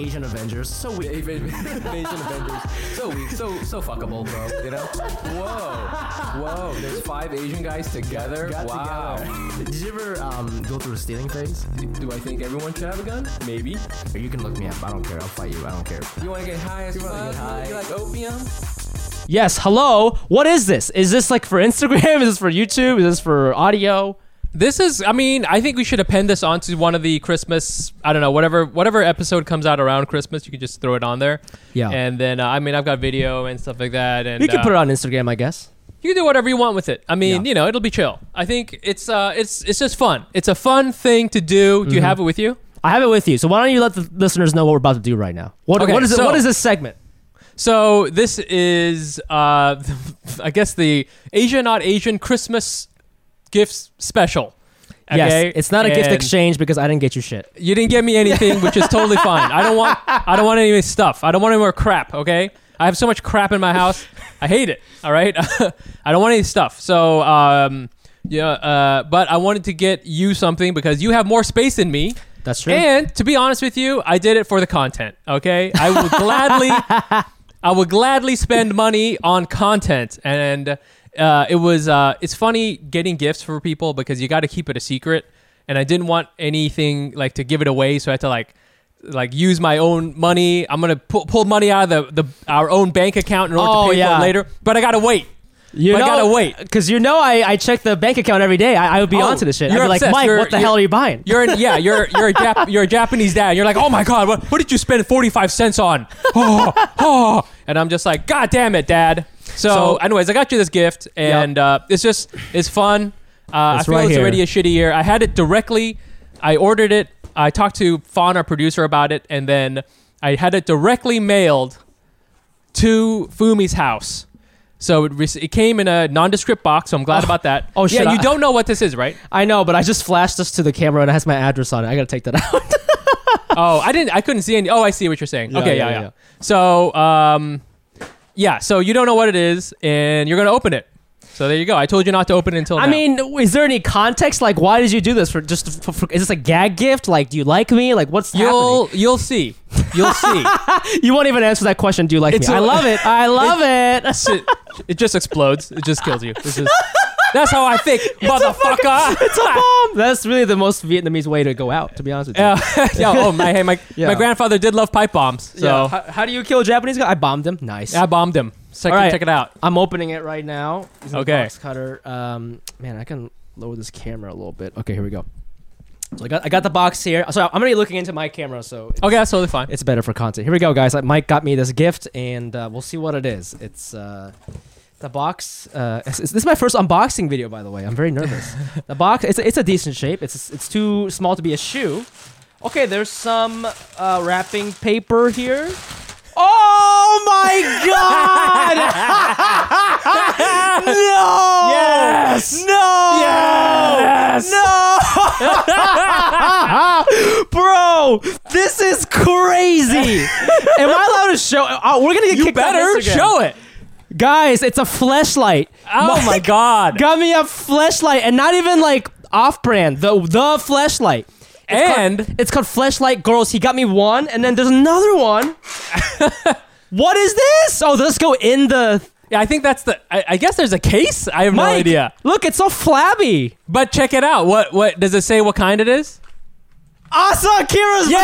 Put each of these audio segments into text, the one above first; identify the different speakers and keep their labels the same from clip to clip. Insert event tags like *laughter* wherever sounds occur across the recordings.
Speaker 1: The Asian Avengers. So weak.
Speaker 2: Asian Avengers. So weak, so so fuckable, bro. You know? Whoa, whoa. There's five Asian guys together.
Speaker 1: Got
Speaker 2: wow.
Speaker 1: together. Did you ever um, go through a stealing phase?
Speaker 2: Do I think everyone should have a gun? Maybe.
Speaker 1: Or you can look me up. I don't care. I'll fight you. I don't care.
Speaker 2: You want to get high as
Speaker 1: wanna
Speaker 2: fuck?
Speaker 1: get high?
Speaker 2: You like opium?
Speaker 1: Yes. Hello. What is this? Is this like for Instagram? *laughs* Is this for YouTube? Is this for audio?
Speaker 3: This is, I mean, I think we should append this onto one of the Christmas, I don't know, whatever whatever episode comes out around Christmas, you can just throw it on there.
Speaker 1: Yeah.
Speaker 3: And then, uh, I mean, I've got video and stuff like that. And
Speaker 1: You can
Speaker 3: uh,
Speaker 1: put it on Instagram, I guess.
Speaker 3: You can do whatever you want with it. I mean,
Speaker 1: Yeah.
Speaker 3: you know, it'll be chill. I think it's uh, it's it's just fun. It's a fun thing to do.
Speaker 1: Mm-hmm.
Speaker 3: Do you have it with you?
Speaker 1: I have it with you. So why don't you let the listeners know what we're about to do right now? What,
Speaker 3: Okay,
Speaker 1: what is it?
Speaker 3: so-
Speaker 1: what is this segment?
Speaker 3: So this is, uh, *laughs* I guess the Asia not Asian Christmas gifts special. Okay?
Speaker 1: Yes. It's not a gift
Speaker 3: And-
Speaker 1: exchange because I didn't get you shit.
Speaker 3: You didn't get me anything, which is totally fine. I don't want I don't want any stuff. I don't want any more crap, okay? I have so much crap in my house. I hate it. All right? *laughs* I don't want any stuff. So um yeah, uh, but I wanted to get you something because you have more space than me.
Speaker 1: That's true.
Speaker 3: And to be honest with you, I did it for the content. Okay, I would gladly, *laughs* I would gladly spend money on content, and uh, it was uh, it's funny getting gifts for people because you got to keep it a secret, and I didn't want anything like to give it away, so I had to like like use my own money. I'm gonna pull, pull money out of the, the our own bank account in order
Speaker 1: Oh,
Speaker 3: to pay
Speaker 1: yeah.
Speaker 3: for it later, but I gotta wait.
Speaker 1: you
Speaker 3: but I gotta wait.
Speaker 1: because you know I, I check the bank account every day. I, I would be
Speaker 3: Oh,
Speaker 1: onto this shit. I'd
Speaker 3: you're
Speaker 1: be like. Mike,
Speaker 3: You're-
Speaker 1: what the hell are you buying?
Speaker 3: You're in, yeah, you're you're a Jap- you're a Japanese dad. You're like, oh my god, what, what did you spend forty five cents on? *laughs* Oh, oh, and I'm just like, god damn it, dad. So,
Speaker 1: So-
Speaker 3: anyways, I got you this gift, and uh, it's just it's fun. Uh, I
Speaker 1: It's
Speaker 3: feel
Speaker 1: right
Speaker 3: it's
Speaker 1: here.
Speaker 3: already a shitty year. I had it directly. I ordered it. I talked to Fawn, our producer, about it, and then I had it directly mailed to Fumi's house. So it, rec- it came in a nondescript box. So I'm glad about that.
Speaker 1: oh, shit,
Speaker 3: Yeah, you
Speaker 1: I-
Speaker 3: don't know what this is, right?
Speaker 1: I know, but I just flashed this to the camera and it has my address on it. I gotta take that *laughs* out.
Speaker 3: Oh, I didn't. I couldn't see any. Oh, I see what you're saying. Okay, yeah,
Speaker 1: yeah,
Speaker 3: yeah,
Speaker 1: yeah.
Speaker 3: So, um, yeah. So you don't know what it is, and you're gonna open it. So there you go. I told you not to open it until.
Speaker 1: I
Speaker 3: now.
Speaker 1: mean, is there any context? Like, why did you do this? For just for, for- is this a gag gift? Like, do you like me? Like, what's
Speaker 3: you'll you'll see. You'll *laughs* see.
Speaker 1: You won't even answer that question. Do you like
Speaker 3: It's
Speaker 1: me?
Speaker 3: a-
Speaker 1: I love it. I *laughs* love it.
Speaker 3: it, it just explodes. It just kills you. It's just, *laughs* that's how I think, *laughs* motherfucker.
Speaker 1: It's a *laughs* bomb. That's really the most Vietnamese way to go out. To be honest with you.
Speaker 3: yeah. *laughs* yeah. Oh my. Hey, my
Speaker 1: Yeah.
Speaker 3: my grandfather did love pipe bombs. So
Speaker 1: Yeah. How, how do you kill a Japanese guy? I bombed him. Nice.
Speaker 3: I bombed him. So
Speaker 1: All right.
Speaker 3: check it out.
Speaker 1: I'm opening it right now. Using the
Speaker 3: Okay.
Speaker 1: Box cutter. Um, man, I can lower this camera a little bit. Okay, here we go. So I got I got the box here. So I'm gonna be looking into my camera, so
Speaker 3: Okay, that's totally fine.
Speaker 1: it's better for content. Here we go, guys. Like, Mike got me this gift, and uh, we'll see what it is. It's uh, the box. Uh, it's- it's- this is my first unboxing video, by the way. I'm very nervous. *laughs* the box. It's a, it's a decent shape. It's it's too small to be a shoe. Okay, there's some uh, wrapping paper here. Oh my god! *laughs* no!
Speaker 3: Yes!
Speaker 1: No!
Speaker 3: Yes!
Speaker 1: No! *laughs* Bro, this is crazy. Am I allowed to show? Uh, we're gonna get
Speaker 3: You
Speaker 1: kicked
Speaker 3: better show it.
Speaker 1: Guys. It's a fleshlight.
Speaker 3: Oh my god. *laughs*
Speaker 1: Got me a fleshlight, and not even like off-brand. The the fleshlight. It's called-
Speaker 3: And-
Speaker 1: it's called Fleshlight Girls. He got me one, and then there's another one. *laughs* what is this? Oh, let's go in the.
Speaker 3: Yeah, I think that's the. I, I guess there's a case. I have no idea.
Speaker 1: Look, it's so flabby.
Speaker 3: But check it out. What what does it say? What kind it is?
Speaker 1: Asa Akira's
Speaker 3: Yeah.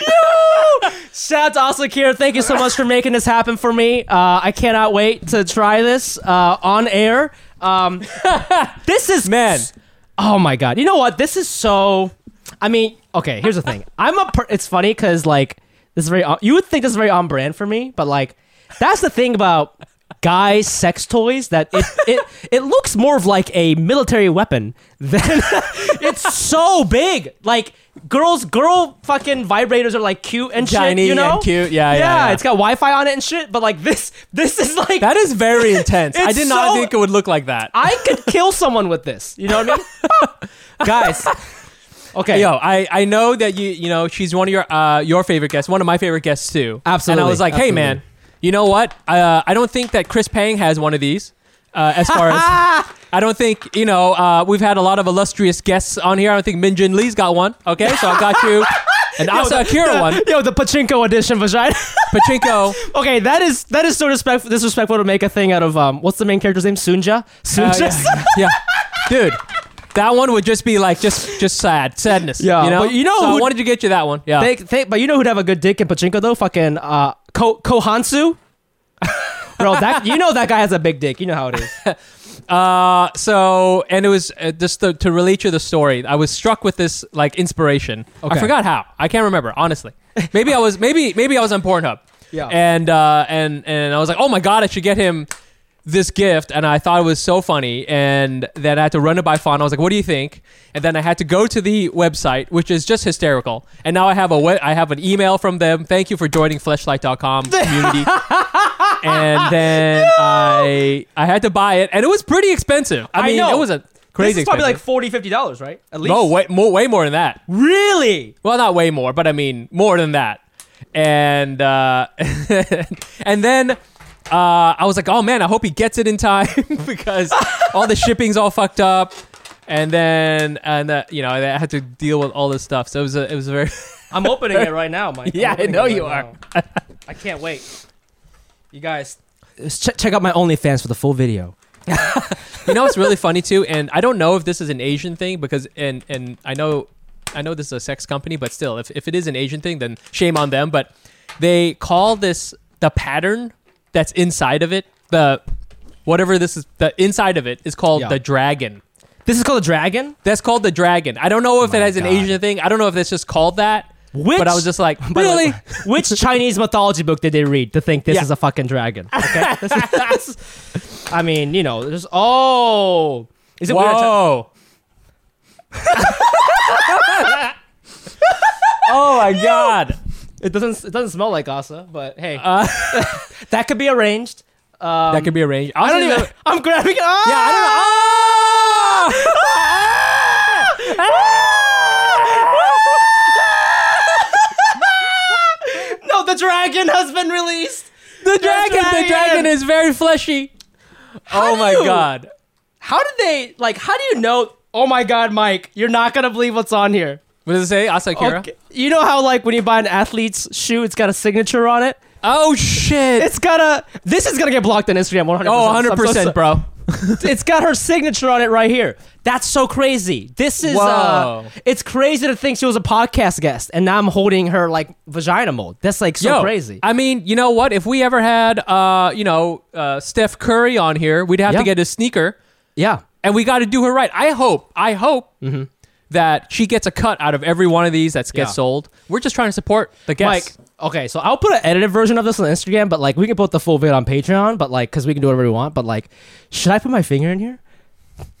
Speaker 1: Yo! Shout out to Akira. Thank you so much for making this happen for me. Uh, I cannot wait to try this uh, on air. Um, *laughs* this is
Speaker 3: Man.
Speaker 1: Oh my god! You know what? This is so. I mean, okay. Here's the thing. I'm a. Per- it's funny because like This is very. on- You would think this is very on brand for me, but like, that's the thing about guys' sex toys that it it it looks more of like a military weapon than *laughs* it's so big. Like girls, girl fucking vibrators are like cute and shit. You know,
Speaker 3: and cute. Yeah, yeah, yeah.
Speaker 1: It's got Wi-Fi on it and shit. But like this, this is like
Speaker 3: That is very *laughs* intense. I did not
Speaker 1: so-
Speaker 3: think it would look like that.
Speaker 1: I could kill someone with this. You know what I mean, *laughs* guys? Okay,
Speaker 3: Yo, I, I know that you you know she's one of your uh your favorite guests, one of my favorite guests too.
Speaker 1: Absolutely,
Speaker 3: And I was like, hey
Speaker 1: absolutely.
Speaker 3: man, you know what? Uh, I don't think that Chris Pang has one of these. Uh, as far as *laughs* I don't think you know, uh, we've had a lot of illustrious guests on here. I don't think Min Jin Lee's got one. Okay, so I got you And an *laughs* Asa Akira one,
Speaker 1: Yo, the pachinko edition vagina. *laughs*
Speaker 3: Pachinko.
Speaker 1: okay, that is that is so disrespect- disrespectful to make a thing out of um. What's the main character's name? Sunja.
Speaker 3: Uh,
Speaker 1: Sunja.
Speaker 3: yeah. yeah, dude. That one would just be like just just sad sadness.
Speaker 1: Yeah,
Speaker 3: you know.
Speaker 1: but you know
Speaker 3: so I
Speaker 1: who-
Speaker 3: wanted to get you that one. Yeah.
Speaker 1: Think, think, but you know who'd have a good dick in pachinko though? Fucking uh, Ko Koh Hansu. Bro, that you know that guy has a big dick. You know how it is. *laughs*
Speaker 3: Uh, so and it was uh, just to, to relate you the story. I was struck with this like inspiration.
Speaker 1: Okay.
Speaker 3: I forgot how. I can't remember honestly. Maybe I was maybe maybe I was on Pornhub. *laughs*
Speaker 1: Yeah.
Speaker 3: And uh, and and I was like, oh my god, I should get him this gift, and I thought it was so funny, and then I had to run it by Fawn. I was like, "What do you think?" And then I had to go to the website, which is just hysterical. And now I have a we- I have an email from them. Thank you for joining Fleshlight.com *laughs* community. and then I I had to buy it, and it was pretty expensive. I
Speaker 1: I
Speaker 3: mean,
Speaker 1: know.
Speaker 3: it was a crazy.
Speaker 1: This is probably like
Speaker 3: expensive.
Speaker 1: 40 50 dollars, right? At least.
Speaker 3: no way more way more than that.
Speaker 1: Really?
Speaker 3: Well, not way more, but I mean more than that. And uh, *laughs* and then uh, I was like, oh man, I hope he gets it in time *laughs* because all the shipping's all fucked up. And then and uh, you know I had to deal with all this stuff. So it was a, it was a very *laughs*
Speaker 1: I'm opening it right now, Mike. I'm
Speaker 3: Yeah, I
Speaker 1: opening
Speaker 3: know
Speaker 1: it
Speaker 3: you
Speaker 1: are. now. I can't wait. You guys, check, check out my OnlyFans for the full video. *laughs*
Speaker 3: you know what's really funny too, and I don't know if this is an Asian thing because and and I know I know this is a sex company, but still, if if it is an Asian thing, then shame on them. But they call this the pattern that's inside of it the whatever this is the inside of it is called
Speaker 1: Yeah.
Speaker 3: the dragon.
Speaker 1: This is called a dragon.
Speaker 3: That's called the dragon. I don't know if it
Speaker 1: My
Speaker 3: has an
Speaker 1: God.
Speaker 3: Asian thing. I don't know if it's just called that.
Speaker 1: Which,
Speaker 3: but I was just like,
Speaker 1: by the way,
Speaker 3: really? *laughs*
Speaker 1: which Chinese mythology book did they read to think this
Speaker 3: Yeah.
Speaker 1: is a fucking dragon? *laughs* Okay, This is- this- I mean, you know, there's oh, is it weird? to-
Speaker 3: Whoa. *laughs* oh my god.
Speaker 1: It doesn't. It doesn't smell like Asa, but hey,
Speaker 3: Uh, *laughs*
Speaker 1: that could be arranged. Um,
Speaker 3: that could be arranged.
Speaker 1: I don't even. I'm grabbing it. Ah!
Speaker 3: Yeah, I don't know. *laughs*
Speaker 1: No, the dragon has been released.
Speaker 3: The dragon, the
Speaker 1: dragon.
Speaker 3: dragon is very fleshy. oh
Speaker 1: do
Speaker 3: my
Speaker 1: you-
Speaker 3: god.
Speaker 1: How did they like? How do you know? Oh my God, Mike, you're not gonna believe what's on here.
Speaker 3: What does it say? Asa Akira.
Speaker 1: Okay. You know how like when you buy an athlete's shoe, it's got a signature on it.
Speaker 3: Oh shit.
Speaker 1: It's got a. This is gonna get blocked on Instagram. 100.
Speaker 3: oh, 100 percent, bro. *laughs*
Speaker 1: it's got her signature on it right here. That's so crazy. This is. uh. It's crazy to think she was a podcast guest, and now I'm holding her like vagina mold. That's like so
Speaker 3: Yo,
Speaker 1: crazy.
Speaker 3: I mean, you know what? If we ever had, uh, you know, uh, Steph Curry on here, we'd have
Speaker 1: Yeah.
Speaker 3: to get a sneaker,
Speaker 1: yeah.
Speaker 3: and we got to do her right. I hope, I hope that she gets a cut out of every one of these that gets.
Speaker 1: Yeah.
Speaker 3: sold. We're just trying to support the guests.
Speaker 1: Mike, okay, so I'll put an edited version of this on Instagram, but like we can put the full vid on Patreon, but like because we can do whatever we want. But like, should I put my finger in here? *laughs*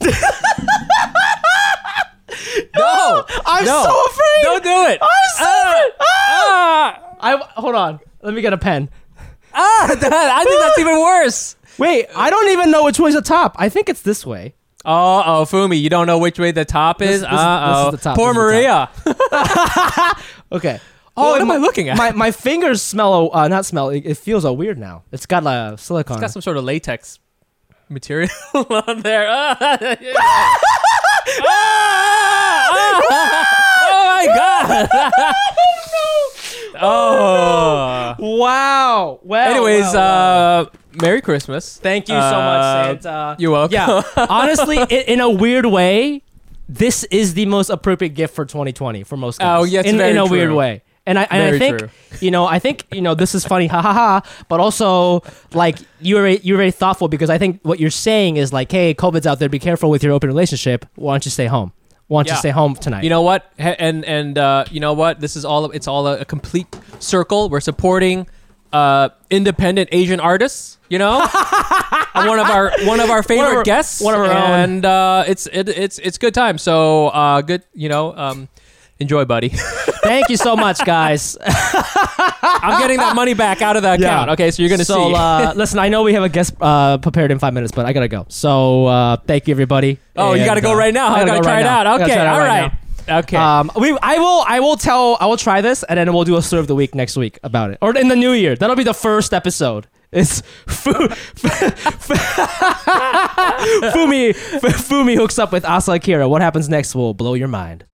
Speaker 3: no,
Speaker 1: I'm
Speaker 3: no,
Speaker 1: so afraid.
Speaker 3: Don't do it.
Speaker 1: I'm so
Speaker 3: Ah,
Speaker 1: afraid.
Speaker 3: ah,
Speaker 1: I hold on. Let me get a pen.
Speaker 3: ah, that- *laughs* I think that's even worse.
Speaker 1: Wait, I don't even know which way's the top. I think it's this way.
Speaker 3: Oh, oh, Fumi, you don't know which way the top is.
Speaker 1: This- this- this is
Speaker 3: Uh oh,
Speaker 1: the top,
Speaker 3: poor Maria. *laughs*
Speaker 1: Okay.
Speaker 3: Oh, what am I looking at?
Speaker 1: My my fingers smell. Uh, not smell. It, it feels uh, weird now. It's got a silicone.
Speaker 3: It's got some sort of latex material *laughs* on there. *laughs* Oh my god. oh.
Speaker 1: wow. Well.
Speaker 3: Anyways,
Speaker 1: wow.
Speaker 3: uh, Merry Christmas.
Speaker 1: thank you so
Speaker 3: uh,
Speaker 1: much, Santa.
Speaker 3: You're welcome.
Speaker 1: Yeah. *laughs* Honestly, in, in a weird way, this is the most appropriate gift for 2020 for most guys.
Speaker 3: Oh, yeah,
Speaker 1: in, in a weird way. And I, and I think,
Speaker 3: true.
Speaker 1: you know, I think, you know, this is funny, *laughs* ha ha ha. But also, like, you're very- you're very thoughtful because I think what you're saying is like, hey, COVID's out there, be careful with your open relationship. Why don't you stay home? want
Speaker 3: Yeah.
Speaker 1: to stay home tonight.
Speaker 3: You know what? And and uh, you know what? This is all. It's all a, a complete circle. We're supporting uh, independent Asian artists. You know, And *laughs* one of our one of our favorite
Speaker 1: our-
Speaker 3: guests.
Speaker 1: one of our own.
Speaker 3: and uh, it's it, it's it's good time. So uh, good. You know, um, enjoy, buddy. *laughs*
Speaker 1: Thank you so much, guys. *laughs*
Speaker 3: I'm getting that money back out of the account.
Speaker 1: Yeah.
Speaker 3: Okay, so you're gonna
Speaker 1: so,
Speaker 3: see.
Speaker 1: uh, listen, I know we have a guest uh, prepared in five minutes, but I gotta go. So uh, thank you, everybody.
Speaker 3: oh, you got to go
Speaker 1: uh,
Speaker 3: right now.
Speaker 1: I
Speaker 3: I
Speaker 1: gotta
Speaker 3: got to
Speaker 1: go
Speaker 3: try
Speaker 1: right
Speaker 3: it
Speaker 1: now.
Speaker 3: Out.
Speaker 1: gotta
Speaker 3: Okay,
Speaker 1: try it out
Speaker 3: all right. Okay.
Speaker 1: Um, we, I will, I will tell, I will try this, and then we'll do a serve of the week next week about it, or in the new year. That'll be the first episode. It's *laughs* Fu, Fumi, Fumi hooks up with Asa Akira. What happens next will blow your mind.